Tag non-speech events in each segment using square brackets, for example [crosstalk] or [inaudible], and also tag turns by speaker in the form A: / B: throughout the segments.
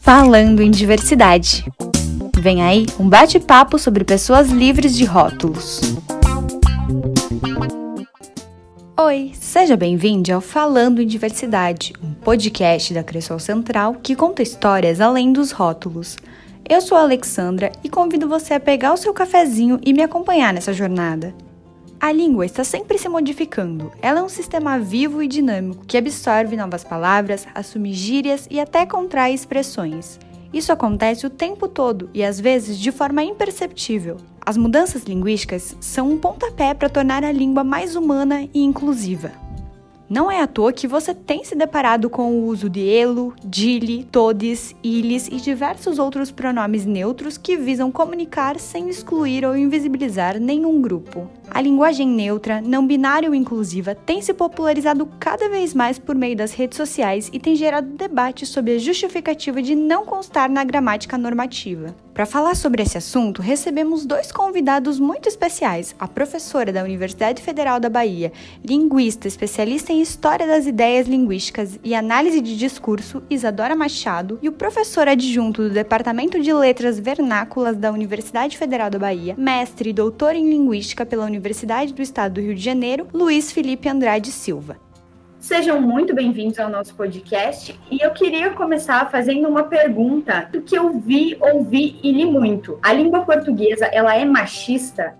A: Falando em diversidade. Vem aí um bate-papo sobre pessoas livres de rótulos. Oi, seja bem-vindo ao Falando em Diversidade, um podcast da Cressol Central que conta histórias além dos rótulos. Eu sou a Alexandra e convido você a pegar o seu cafezinho e me acompanhar nessa jornada. A língua está sempre se modificando. Ela é um sistema vivo e dinâmico que absorve novas palavras, assume gírias e até contrai expressões. Isso acontece o tempo todo e às vezes de forma imperceptível. As mudanças linguísticas são um pontapé para tornar a língua mais humana e inclusiva. Não é à toa que você tem se deparado com o uso de elo, dile, todes, iles e diversos outros pronomes neutros que visam comunicar sem excluir ou invisibilizar nenhum grupo. A linguagem neutra, não binária ou inclusiva tem se popularizado cada vez mais por meio das redes sociais e tem gerado debate sobre a justificativa de não constar na gramática normativa. Para falar sobre esse assunto, recebemos dois convidados muito especiais: a professora da Universidade Federal da Bahia, linguista especialista em História das Ideias Linguísticas e Análise de Discurso, Isadora Machado, e o professor adjunto do Departamento de Letras Vernáculas da Universidade Federal da Bahia, mestre e doutor em Linguística pela Universidade Universidade do Estado do Rio de Janeiro, Luiz Felipe Andrade Silva.
B: Sejam muito bem-vindos ao nosso podcast e eu queria começar fazendo uma pergunta do que eu vi, ouvi e li muito. A língua portuguesa, ela é machista?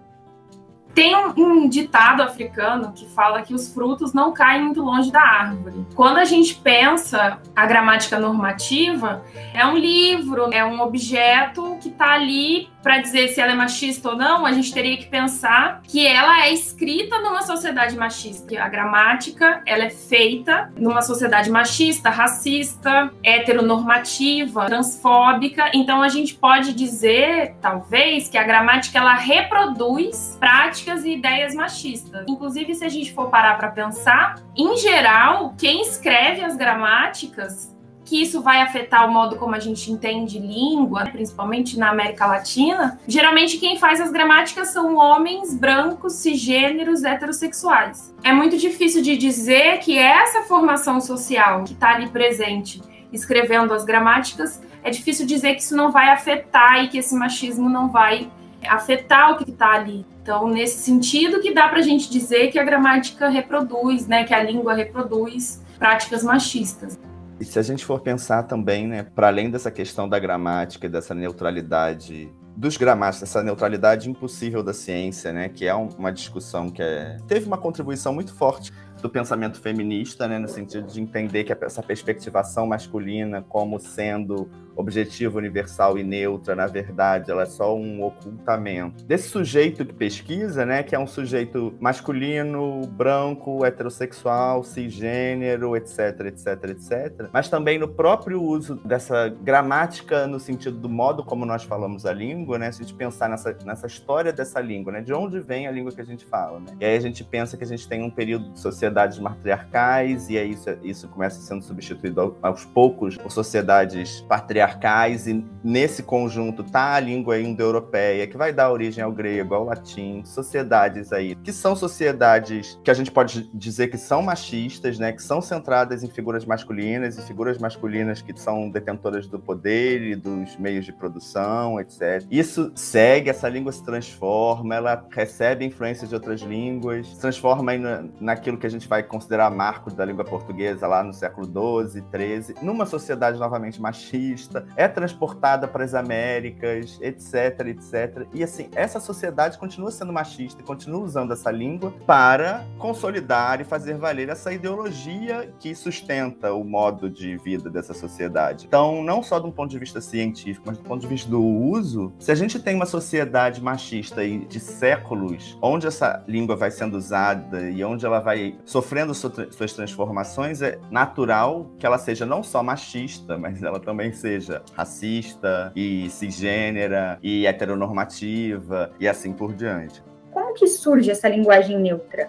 C: Tem um, um, ditado africano que fala que os frutos não caem muito longe da árvore. Quando a gente pensa a gramática normativa, é um livro, é um objeto que está ali para dizer se ela é machista ou não, a gente teria que pensar que ela é escrita numa sociedade machista. A gramática, ela é feita numa sociedade machista, racista, heteronormativa, transfóbica. Então a gente pode dizer, talvez, que a gramática ela reproduz práticas e ideias machistas. Inclusive, se a gente for parar para pensar, em geral, quem escreve as gramáticas que isso vai afetar o modo como a gente entende língua, principalmente na América Latina, geralmente quem faz as gramáticas são homens brancos, cisgêneros, heterossexuais. É muito difícil de dizer que essa formação social que está ali presente, escrevendo as gramáticas, é difícil dizer que isso não vai afetar e que esse machismo não vai afetar o que está ali. Então, nesse sentido que dá para a gente dizer que a gramática reproduz, né, que a língua reproduz práticas machistas.
D: E se a gente for pensar também, né, para além dessa questão da gramática e dessa neutralidade dos gramáticos, essa neutralidade impossível da ciência, né, que é uma discussão que é, teve uma contribuição muito forte do pensamento feminista, né, no sentido de entender que essa perspectivação masculina como sendo objetiva, universal e neutra, na verdade, ela é só um ocultamento. Desse sujeito que pesquisa, né, que é um sujeito masculino, branco, heterossexual, cisgênero, etc, etc, etc, mas também no próprio uso dessa gramática no sentido do modo como nós falamos a língua, né, se a gente pensar nessa, nessa história dessa língua, né, de onde vem a língua que a gente fala, né, e aí a gente pensa que a gente tem um período de sociedades matriarcais e aí isso, isso começa sendo substituído aos poucos por sociedades patriarcais e nesse conjunto tá a língua indo-europeia, que vai dar origem ao grego, ao latim, sociedades aí, que são sociedades que a gente pode dizer que são machistas, né, que são centradas em figuras masculinas, e figuras masculinas que são detentoras do poder e dos meios de produção, etc. Isso segue, essa língua se transforma, ela recebe influência de outras línguas, se transforma na, naquilo que a gente vai considerar marco da língua portuguesa lá no século XII, XIII, numa sociedade novamente machista, é transportada para as Américas, etc, etc. E assim, essa sociedade continua sendo machista e continua usando essa língua para consolidar e fazer valer essa ideologia que sustenta o modo de vida dessa sociedade. Então, não só de um ponto de vista científico, mas do ponto de vista do uso, se a gente tem uma sociedade machista de séculos, onde essa língua vai sendo usada e onde ela vai sofrendo suas transformações, é natural que ela seja não só machista, mas ela também seja racista e cisgênera e heteronormativa e assim por diante.
B: Como que surge essa linguagem neutra?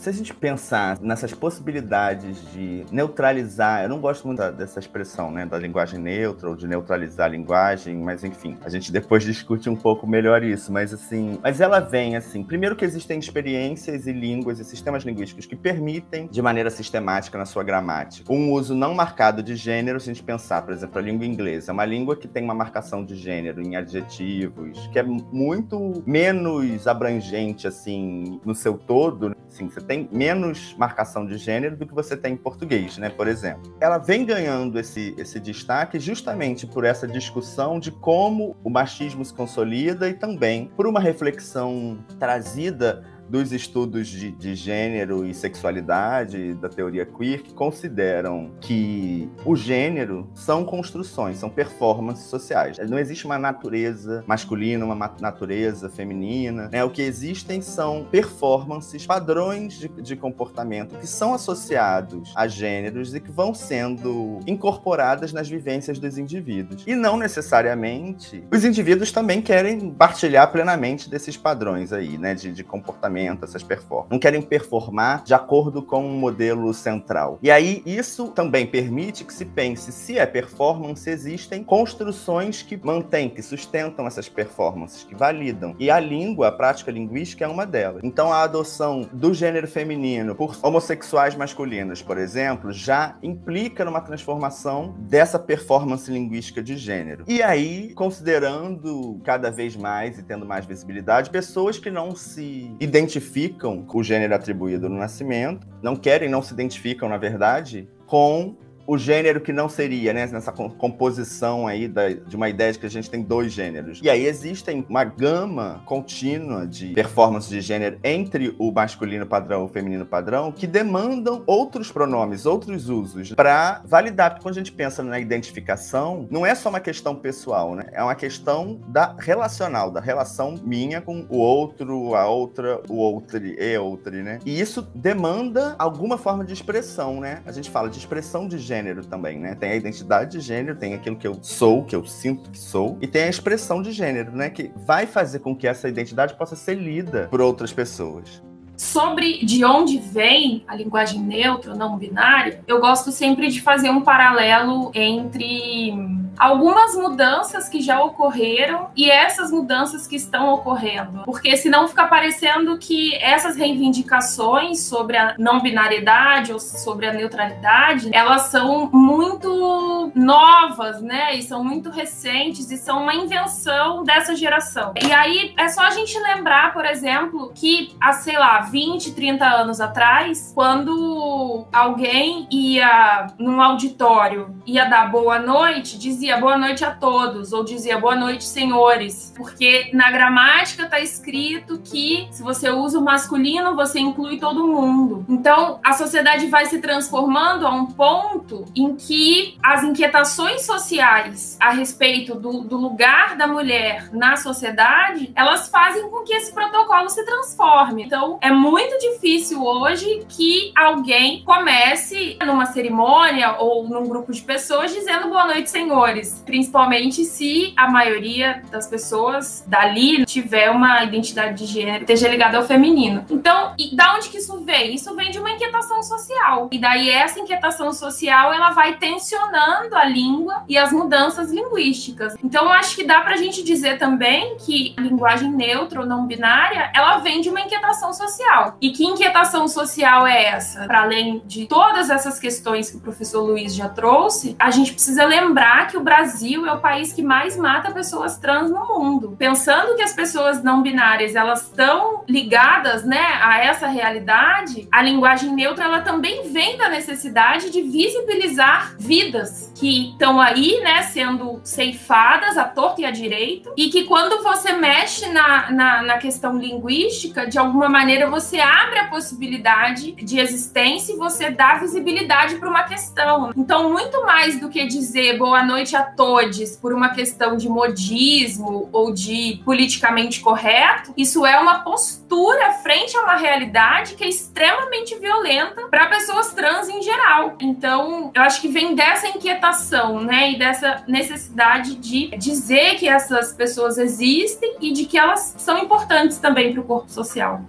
D: Se a gente pensar nessas possibilidades de neutralizar, eu não gosto muito dessa expressão, né, da linguagem neutra ou de neutralizar a linguagem, mas enfim, a gente depois [laughs] discute um pouco melhor isso, mas assim, mas ela vem assim, primeiro que existem experiências e línguas e sistemas linguísticos que permitem, de maneira sistemática na sua gramática, um uso não marcado de gênero, se a gente pensar, por exemplo, a língua inglesa, é uma língua que tem uma marcação de gênero em adjetivos, que é muito menos abrangente assim no seu todo, assim, você tem menos marcação de gênero do que você tem em português, né, por exemplo. Ela vem ganhando esse, esse destaque justamente por essa discussão de como o machismo se consolida e também por uma reflexão trazida dos estudos de, de, gênero e sexualidade da teoria queer que consideram que o gênero são construções, são performances sociais. Não existe uma natureza masculina, uma natureza feminina. Né? O que existem são performances, padrões de, de comportamento que são associados a gêneros e que vão sendo incorporadas nas vivências dos indivíduos. E não necessariamente os indivíduos também querem partilhar plenamente desses padrões aí, né, de, de comportamento essas performances. Não querem performar de acordo com um modelo central. E aí, isso também permite que se pense se é performance, existem construções que mantêm, que sustentam essas performances, que validam. E a língua, a prática linguística é uma delas. Então, a adoção do gênero feminino por homossexuais masculinos, por exemplo, já implica numa transformação dessa performance linguística de gênero. E aí, considerando cada vez mais e tendo mais visibilidade, pessoas que não se identificam identificam com o gênero atribuído no nascimento, não querem, não se identificam, na verdade, com o gênero que não seria, né? Nessa composição aí da, de uma ideia de que a gente tem dois gêneros. E aí existem uma gama contínua de performance de gênero entre o masculino padrão e o feminino padrão que demandam outros pronomes, outros usos para validar. Porque quando a gente pensa na identificação, não é só uma questão pessoal, né? É uma questão da relacional, da relação minha com o outro, a outra, o outro e outro, né? E isso demanda alguma forma de expressão, né? A gente fala de expressão de gênero gênero também, né? Tem a identidade de gênero, tem aquilo que eu sou, que eu sinto que sou, e tem a expressão de gênero, né? Que vai fazer com que essa identidade possa ser lida por outras pessoas.
C: Sobre de onde vem a linguagem neutra, não binária, eu gosto sempre de fazer um paralelo entre algumas mudanças que já ocorreram e essas mudanças que estão ocorrendo. Porque senão fica parecendo que essas reivindicações sobre a não binariedade ou sobre a neutralidade, elas são muito novas, né? E são muito recentes e são uma invenção dessa geração. E aí é só a gente lembrar, por exemplo, que há, sei lá, 20, 30 anos atrás, quando alguém ia num auditório, ia dar boa noite, dizia dizia boa noite a todos, ou dizia boa noite, senhores, porque na gramática está escrito que se você usa o masculino, você inclui todo mundo. Então, a sociedade vai se transformando a um ponto em que as inquietações sociais a respeito do, do lugar da mulher na sociedade, elas fazem com que esse protocolo se transforme. Então, é muito difícil hoje que alguém comece numa cerimônia ou num grupo de pessoas dizendo boa noite, senhores principalmente se a maioria das pessoas dali tiver uma identidade de gênero esteja ligada ao feminino. Então, e da onde que isso vem? Isso vem de uma inquietação social. E daí essa inquietação social, ela vai tensionando a língua e as mudanças linguísticas. Então, eu acho que dá pra gente dizer também que a linguagem neutra ou não binária, ela vem de uma inquietação social. E que inquietação social é essa? Para além de todas essas questões que o professor Luiz já trouxe, a gente precisa lembrar que o Brasil é o país que mais mata pessoas trans no mundo. Pensando que as pessoas não binárias elas estão ligadas, né, a essa realidade, a linguagem neutra ela também vem da necessidade de visibilizar vidas que estão aí, né, sendo ceifadas à torta e à direita, e que quando você mexe na, na, na questão linguística, de alguma maneira você abre a possibilidade de existência e você dá visibilidade para uma questão. Então, muito mais do que dizer boa noite a a todos por uma questão de modismo ou de politicamente correto, isso é uma postura frente a uma realidade que é extremamente violenta para pessoas trans em geral. Então, eu acho que vem dessa inquietação, né, e dessa necessidade de dizer que essas pessoas existem e de que elas são importantes também para o corpo social.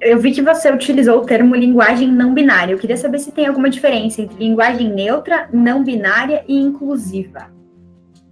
B: eu vi que você utilizou o termo linguagem não binária. Eu queria saber se tem alguma diferença entre linguagem neutra, não binária e inclusiva.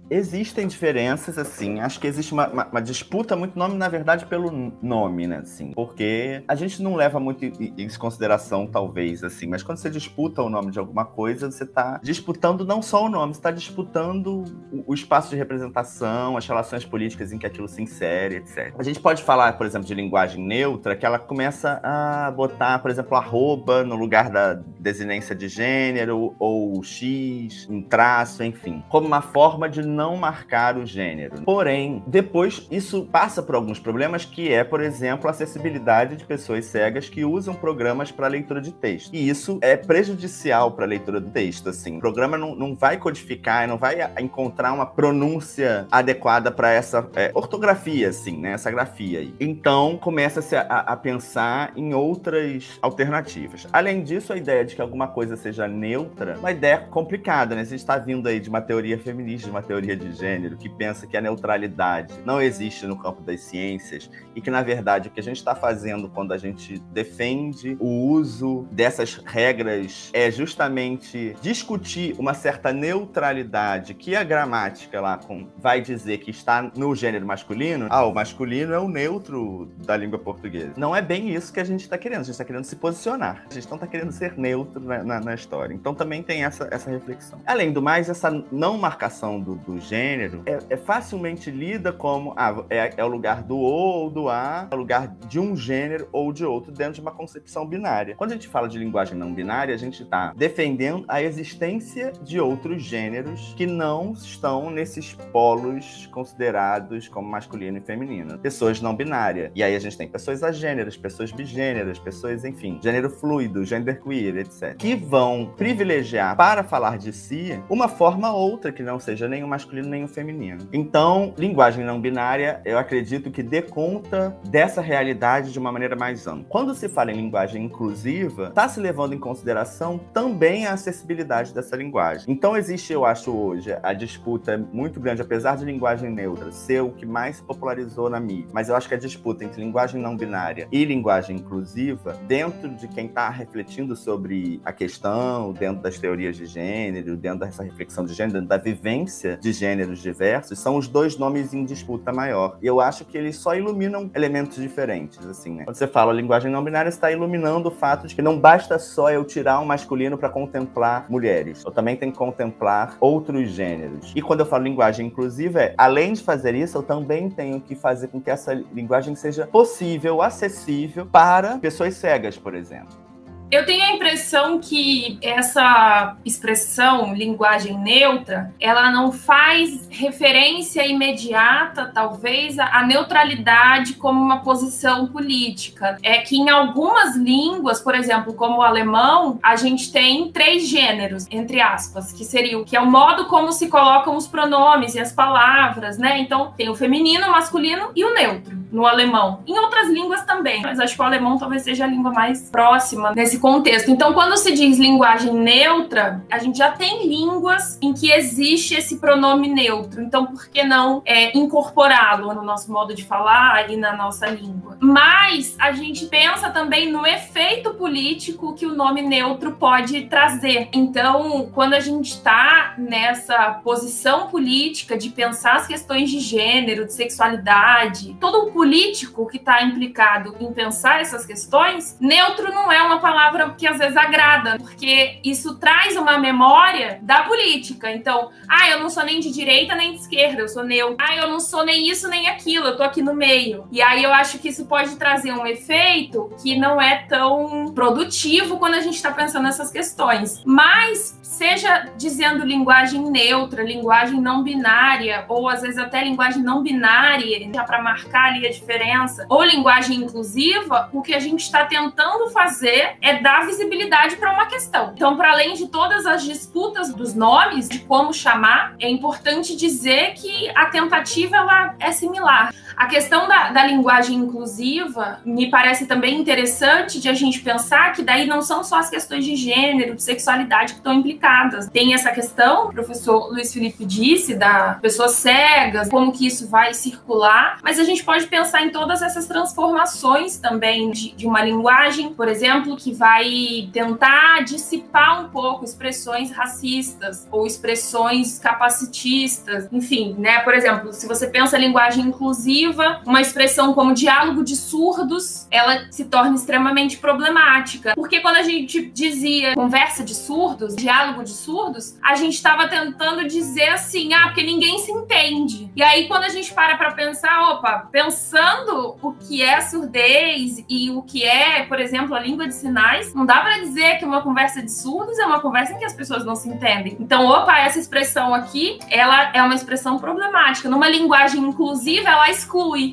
D: Existem diferenças, assim. Acho que existe uma, uma, uma, disputa muito nome, na verdade, pelo nome, né? Assim, porque a gente não leva muito em consideração, talvez, assim. Mas quando você disputa o nome de alguma coisa, você está disputando não só o nome, você está disputando o, o, espaço de representação, as relações políticas em que aquilo se insere, etc. A gente pode falar, por exemplo, de linguagem neutra, que ela começa a botar, por exemplo, arroba no lugar da desinência de gênero, ou X, um traço, enfim. Como uma forma de não marcar o gênero. Porém, depois isso passa por alguns problemas, que é, por exemplo, a acessibilidade de pessoas cegas que usam programas para leitura de texto. E isso é prejudicial para a leitura do texto, assim. O programa não, não vai codificar, não vai encontrar uma pronúncia adequada para essa é, ortografia, assim, né? Essa grafia aí. Então, começa-se a, a pensar em outras alternativas. Além disso, a ideia de que alguma coisa seja neutra, uma ideia complicada, né? A gente está vindo aí de uma teoria feminista, de uma teoria de gênero que pensa que a neutralidade não existe no campo das ciências e que, na verdade, o que a gente está fazendo quando a gente defende o uso dessas regras é justamente discutir uma certa neutralidade que a gramática lá com, vai dizer que está no gênero masculino. Ah, o masculino é o neutro da língua portuguesa. Não é bem isso que a gente está querendo. A gente está querendo se posicionar. A gente não está querendo ser neutro na, na, na, história. Então também tem essa, essa reflexão. Além do mais, essa não marcação do, do gênero é, é facilmente lida como ah, é, é, o lugar do O ou do A, é o lugar de um gênero ou de outro dentro de uma concepção binária. Quando a gente fala de linguagem não binária, a gente está defendendo a existência de outros gêneros que não estão nesses polos considerados como masculino e feminino. Pessoas não binárias. E aí a gente tem pessoas agêneras, pessoas bigêneras, pessoas, enfim, gênero fluido, gender queer, etc. Que vão privilegiar para falar de si uma forma ou outra que não seja o masculino masculino nem o feminino. Então, linguagem não binária, eu acredito que dê conta dessa realidade de uma maneira mais ampla. Quando se fala em linguagem inclusiva, está se levando em consideração também a acessibilidade dessa linguagem. Então, existe, eu acho, hoje, a disputa muito grande, apesar de linguagem neutra ser o que mais se popularizou na mídia, mas eu acho que a disputa entre linguagem não binária e linguagem inclusiva, dentro de quem está refletindo sobre a questão, dentro das teorias de gênero, dentro dessa reflexão de gênero, da vivência de gêneros diversos, são os dois nomes em disputa maior. E eu acho que eles só iluminam elementos diferentes, assim, né? Quando você fala linguagem não binária, você está iluminando o fato de que não basta só eu tirar um masculino para contemplar mulheres. Eu também tenho que contemplar outros gêneros. E quando eu falo linguagem inclusiva, é, além de fazer isso, eu também tenho que fazer com que essa linguagem seja possível, acessível para pessoas cegas, por exemplo.
C: Eu tenho a impressão que essa expressão linguagem neutra, ela não faz referência imediata, talvez, à neutralidade como uma posição política. É que em algumas línguas, por exemplo, como o alemão, a gente tem três gêneros, entre aspas, que seria o que é o modo como se colocam os pronomes e as palavras, né? Então, tem o feminino, o masculino e o neutro no alemão. Em outras línguas também, mas acho que o alemão talvez seja a língua mais próxima nesse contexto. Então, quando se diz linguagem neutra, a gente já tem línguas em que existe esse pronome neutro. Então, por que não é, incorporá-lo no nosso modo de falar e na nossa língua? Mas a gente pensa também no efeito político que o nome neutro pode trazer. Então, quando a gente está nessa posição política de pensar as questões de gênero, de sexualidade, todo o político que está implicado em pensar essas questões, neutro não é uma palavra que às vezes agrada, porque isso traz uma memória da política. Então, ah, eu não sou nem de direita nem de esquerda, eu sou neutro. Ah, eu não sou nem isso nem aquilo, eu tô aqui no meio. E aí eu acho que isso pode trazer um efeito que não é tão produtivo quando a gente está pensando nessas questões. Mas seja dizendo linguagem neutra, linguagem não binária, ou às vezes até linguagem não binária, já para marcar ali a diferença, ou linguagem inclusiva, o que a gente está tentando fazer é dar visibilidade para uma questão. Então, para além de todas as disputas dos nomes, de como chamar, é importante dizer que a tentativa ela é similar. A questão da, da linguagem inclusiva me parece também interessante de a gente pensar que daí não são só as questões de gênero, de sexualidade que estão implicadas. Tem essa questão, o professor Luiz Felipe disse, da pessoas cegas, como que isso vai circular, mas a gente pode pensar em todas essas transformações também de, de uma linguagem, por exemplo, que vai tentar dissipar um pouco expressões racistas ou expressões capacitistas, enfim, né? Por exemplo, se você pensa em linguagem inclusiva, uma expressão como diálogo de surdos, ela se torna extremamente problemática, porque quando a gente dizia conversa de surdos, diálogo de surdos, a gente estava tentando dizer assim, ah, porque ninguém se entende. E aí quando a gente para para pensar, opa, pensando o que é surdez e o que é, por exemplo, a língua de sinais, não dá para dizer que uma conversa de surdos é uma conversa em que as pessoas não se entendem. Então, opa, essa expressão aqui, ela é uma expressão problemática. Numa linguagem inclusiva, ela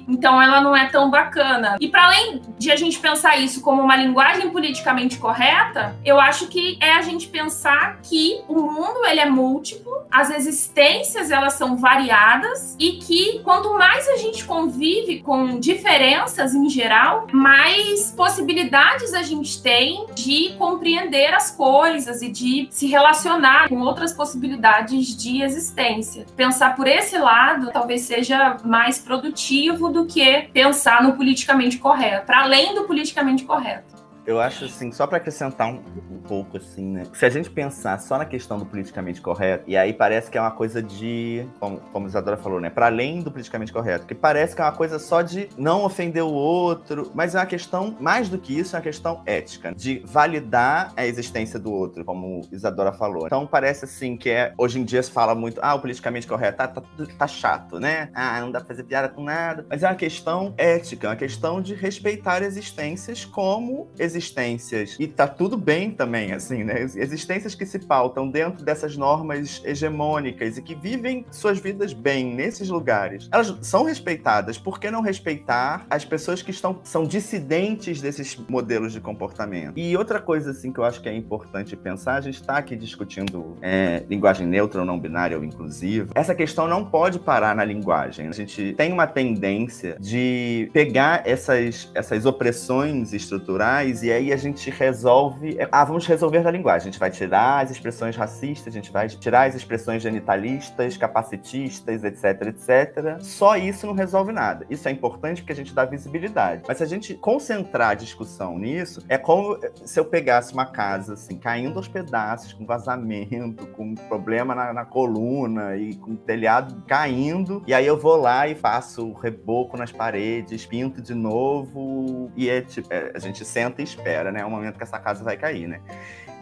C: Então, ela não é tão bacana. E para além de a gente pensar isso como uma linguagem politicamente correta, eu acho que é a gente pensar que o mundo ele é múltiplo, as existências elas são variadas e que quanto mais a gente convive com diferenças em geral, mais possibilidades a gente tem de compreender as coisas e de se relacionar com outras possibilidades de existência. Pensar por esse lado talvez seja mais produtivo do que pensar no politicamente correto, para além do politicamente correto.
D: Eu acho assim, só para acrescentar um, um, pouco assim, né? Se a gente pensar só na questão do politicamente correto, e aí parece que é uma coisa de, como, como a Isadora falou, né? Para além do politicamente correto, que parece que é uma coisa só de não ofender o outro, mas é uma questão mais do que isso, é uma questão ética, de validar a existência do outro, como Isadora falou. Então parece assim que é, hoje em dia se fala muito, ah, o politicamente correto, tá, tá, tá chato, né? Ah, não dá pra fazer piada com nada. Mas é uma questão ética, é uma questão de respeitar existências como existências existências, e tá tudo bem também, assim, né? Existências que se pautam dentro dessas normas hegemônicas e que vivem suas vidas bem nesses lugares, elas são respeitadas. Por que não respeitar as pessoas que estão, são dissidentes desses modelos de comportamento? E outra coisa, assim, que eu acho que é importante pensar, a gente está aqui discutindo é, linguagem neutra ou não binária ou inclusiva. Essa questão não pode parar na linguagem. A gente tem uma tendência de pegar essas, essas opressões estruturais e aí a gente resolve. É, ah, vamos resolver na linguagem. A gente vai tirar as expressões racistas, a gente vai tirar as expressões genitalistas, capacitistas, etc, etc. Só isso não resolve nada. Isso é importante porque a gente dá visibilidade. Mas se a gente concentrar a discussão nisso, é como se eu pegasse uma casa, assim, caindo aos pedaços, com vazamento, com problema na, na coluna e com o telhado caindo, e aí eu vou lá e faço reboco nas paredes, pinto de novo, e é tipo, é, a gente senta e espera, né? É o momento que essa casa vai cair, né?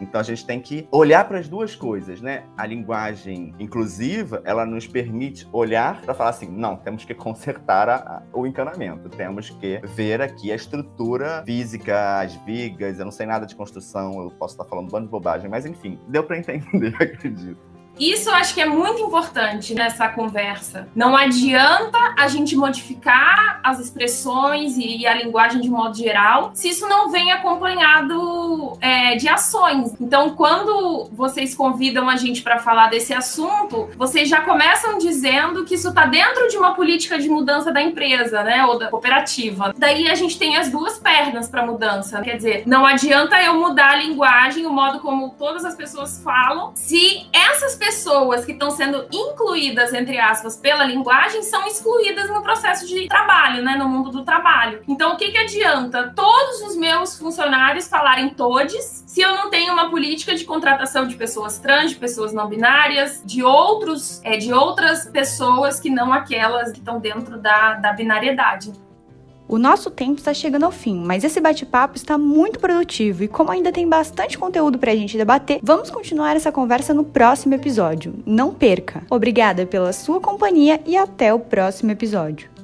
D: Então a gente tem que olhar para as duas coisas, né? A linguagem inclusiva, ela nos permite olhar para falar assim, não, temos que consertar a, a, o encanamento, temos que ver aqui a estrutura física, as vigas, eu não sei nada de construção, eu posso estar falando um bando de bobagem, mas enfim, deu para entender, [laughs] acredito.
C: Isso eu acho que é muito importante nessa conversa. Não adianta a gente modificar as expressões e a linguagem de modo geral se isso não vem acompanhado é, de ações. Então, quando vocês convidam a gente para falar desse assunto, vocês já começam dizendo que isso está dentro de uma política de mudança da empresa, né, ou da cooperativa. Daí a gente tem as duas pernas para mudança. Quer dizer, não adianta eu mudar a linguagem, o modo como todas as pessoas falam, se essas pessoas que estão sendo incluídas, entre aspas, pela linguagem, são excluídas no processo de trabalho, né? No mundo do trabalho. Então, o que, que adianta todos os meus funcionários falarem todes se eu não tenho uma política de contratação de pessoas trans, de pessoas não binárias, de outros, é, de outras pessoas que não aquelas que estão dentro da, da binariedade?
A: O nosso tempo está chegando ao fim, mas esse bate-papo está muito produtivo e como ainda tem bastante conteúdo para a gente debater, vamos continuar essa conversa no próximo episódio. Não perca! Obrigada pela sua companhia e até o próximo episódio.